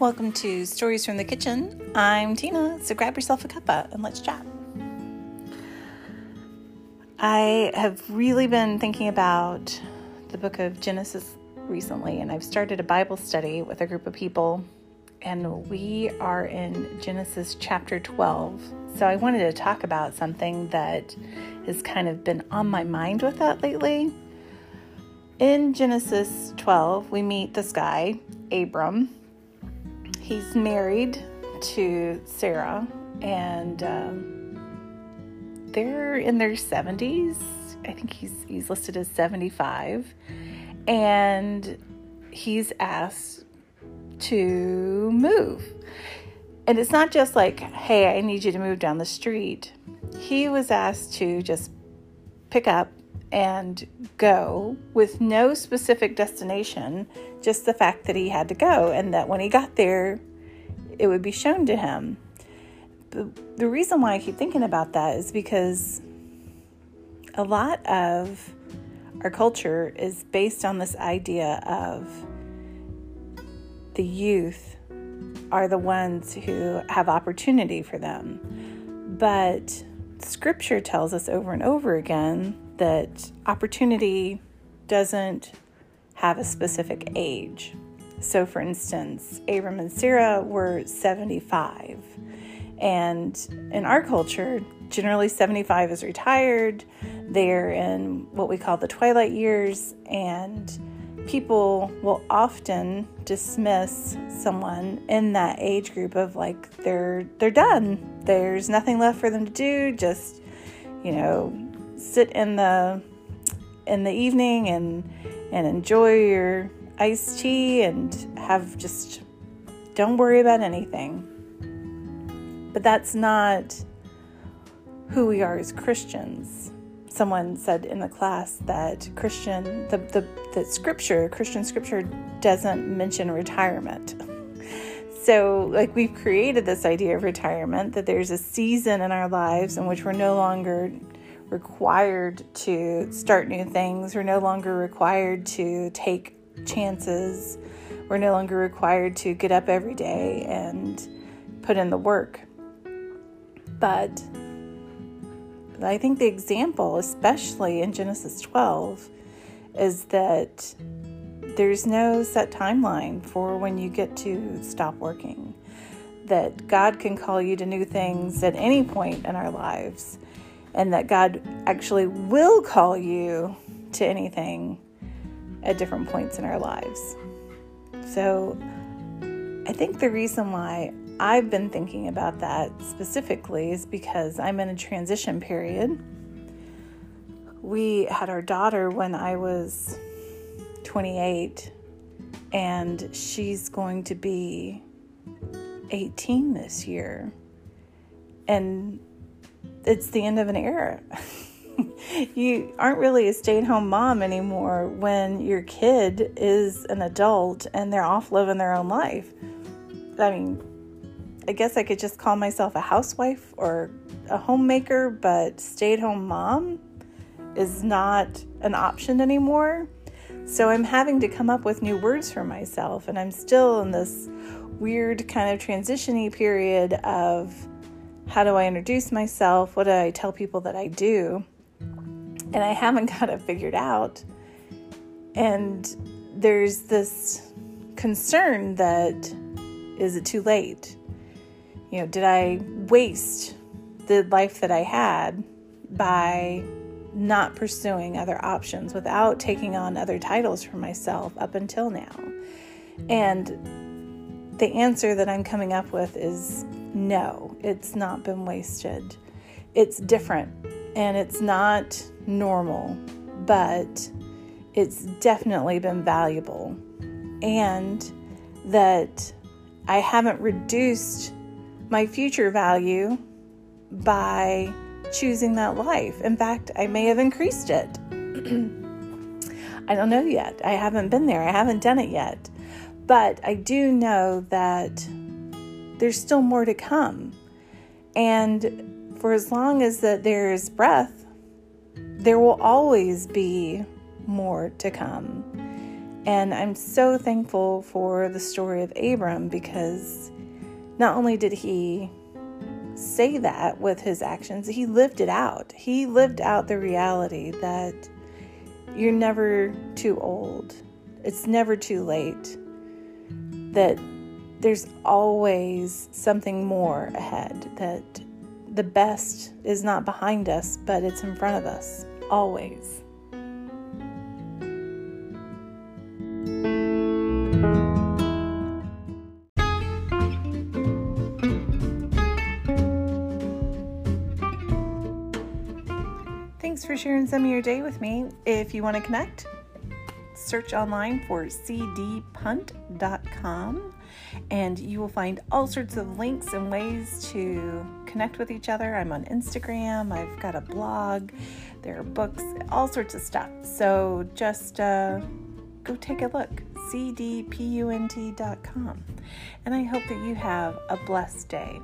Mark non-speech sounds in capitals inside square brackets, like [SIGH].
Welcome to Stories from the Kitchen. I'm Tina, so grab yourself a cuppa and let's chat. I have really been thinking about the book of Genesis recently, and I've started a Bible study with a group of people, and we are in Genesis chapter 12. So I wanted to talk about something that has kind of been on my mind with that lately. In Genesis 12, we meet this guy, Abram, he's married to Sarah, and um, they're in their 70s. I think he's he's listed as 75, and he's asked to move. And it's not just like, hey, I need you to move down the street. He was asked to just pick up and go with no specific destination, just the fact that he had to go and that when he got there, it would be shown to him. The reason why I keep thinking about that is because a lot of our culture is based on this idea of the youth are the ones who have opportunity for them. But scripture tells us over and over again that opportunity doesn't have a specific age. So, for instance, Abram and Sarah were 75. And in our culture, generally 75 is retired. They're in what we call the twilight years, and people will often dismiss someone in that age group of like they're they're done. There's nothing left for them to do. Just you know, sit in the in the evening and and enjoy your iced tea and have just don't worry about anything. But that's not who we are as Christians. Someone said in the class that Christian the, the, the scripture, Christian scripture doesn't mention retirement. [LAUGHS] So, like, we've created this idea of retirement that there's a season in our lives in which we're no longer required to start new things. We're no longer required to take chances. We're no longer required to get up every day and put in the work. But I think the example, especially in Genesis 12, is that there's no set timeline for when you get to stop working. That God can call you to new things at any point in our lives and that God actually will call you to anything at different points in our lives. So, I think the reason why I've been thinking about that specifically is because I'm in a transition period. We had our daughter when I was 28, and she's going to be 18 this year. And it's the end of an era. [LAUGHS] you aren't really a stay at home mom anymore when your kid is an adult and they're off living their own life. I mean, I guess I could just call myself a housewife or a homemaker, but stay at home mom is not an option anymore. So I'm having to come up with new words for myself, and I'm still in this weird kind of transitiony period of how do I introduce myself? What do I tell people that I do? And I haven't [LAUGHS] got it figured out. And there's this concern that is it too late? You know, did I waste the life that I had by not pursuing other options without taking on other titles for myself up until now? And the answer that I'm coming up with is no, it's not been wasted. It's different and it's not normal, but it's definitely been valuable. And that I haven't reduced my future value by choosing that life. In fact, I may have increased it. [CLEARS THROAT] I don't know yet. I haven't been there. I haven't done it yet. But I do know that there's still more to come. And for as long as that there is breath, there will always be more to come. And I'm so thankful for the story of Abram because not only did he say that with his actions, he lived it out. He lived out the reality that you're never too old, it's never too late, that there's always something more ahead, that the best is not behind us, but it's in front of us, always. Thanks for sharing some of your day with me. If you want to connect, search online for cdpunt.com and you will find all sorts of links and ways to connect with each other. I'm on Instagram, I've got a blog, there are books, all sorts of stuff. So just uh, go take a look cdpunt.com. And I hope that you have a blessed day.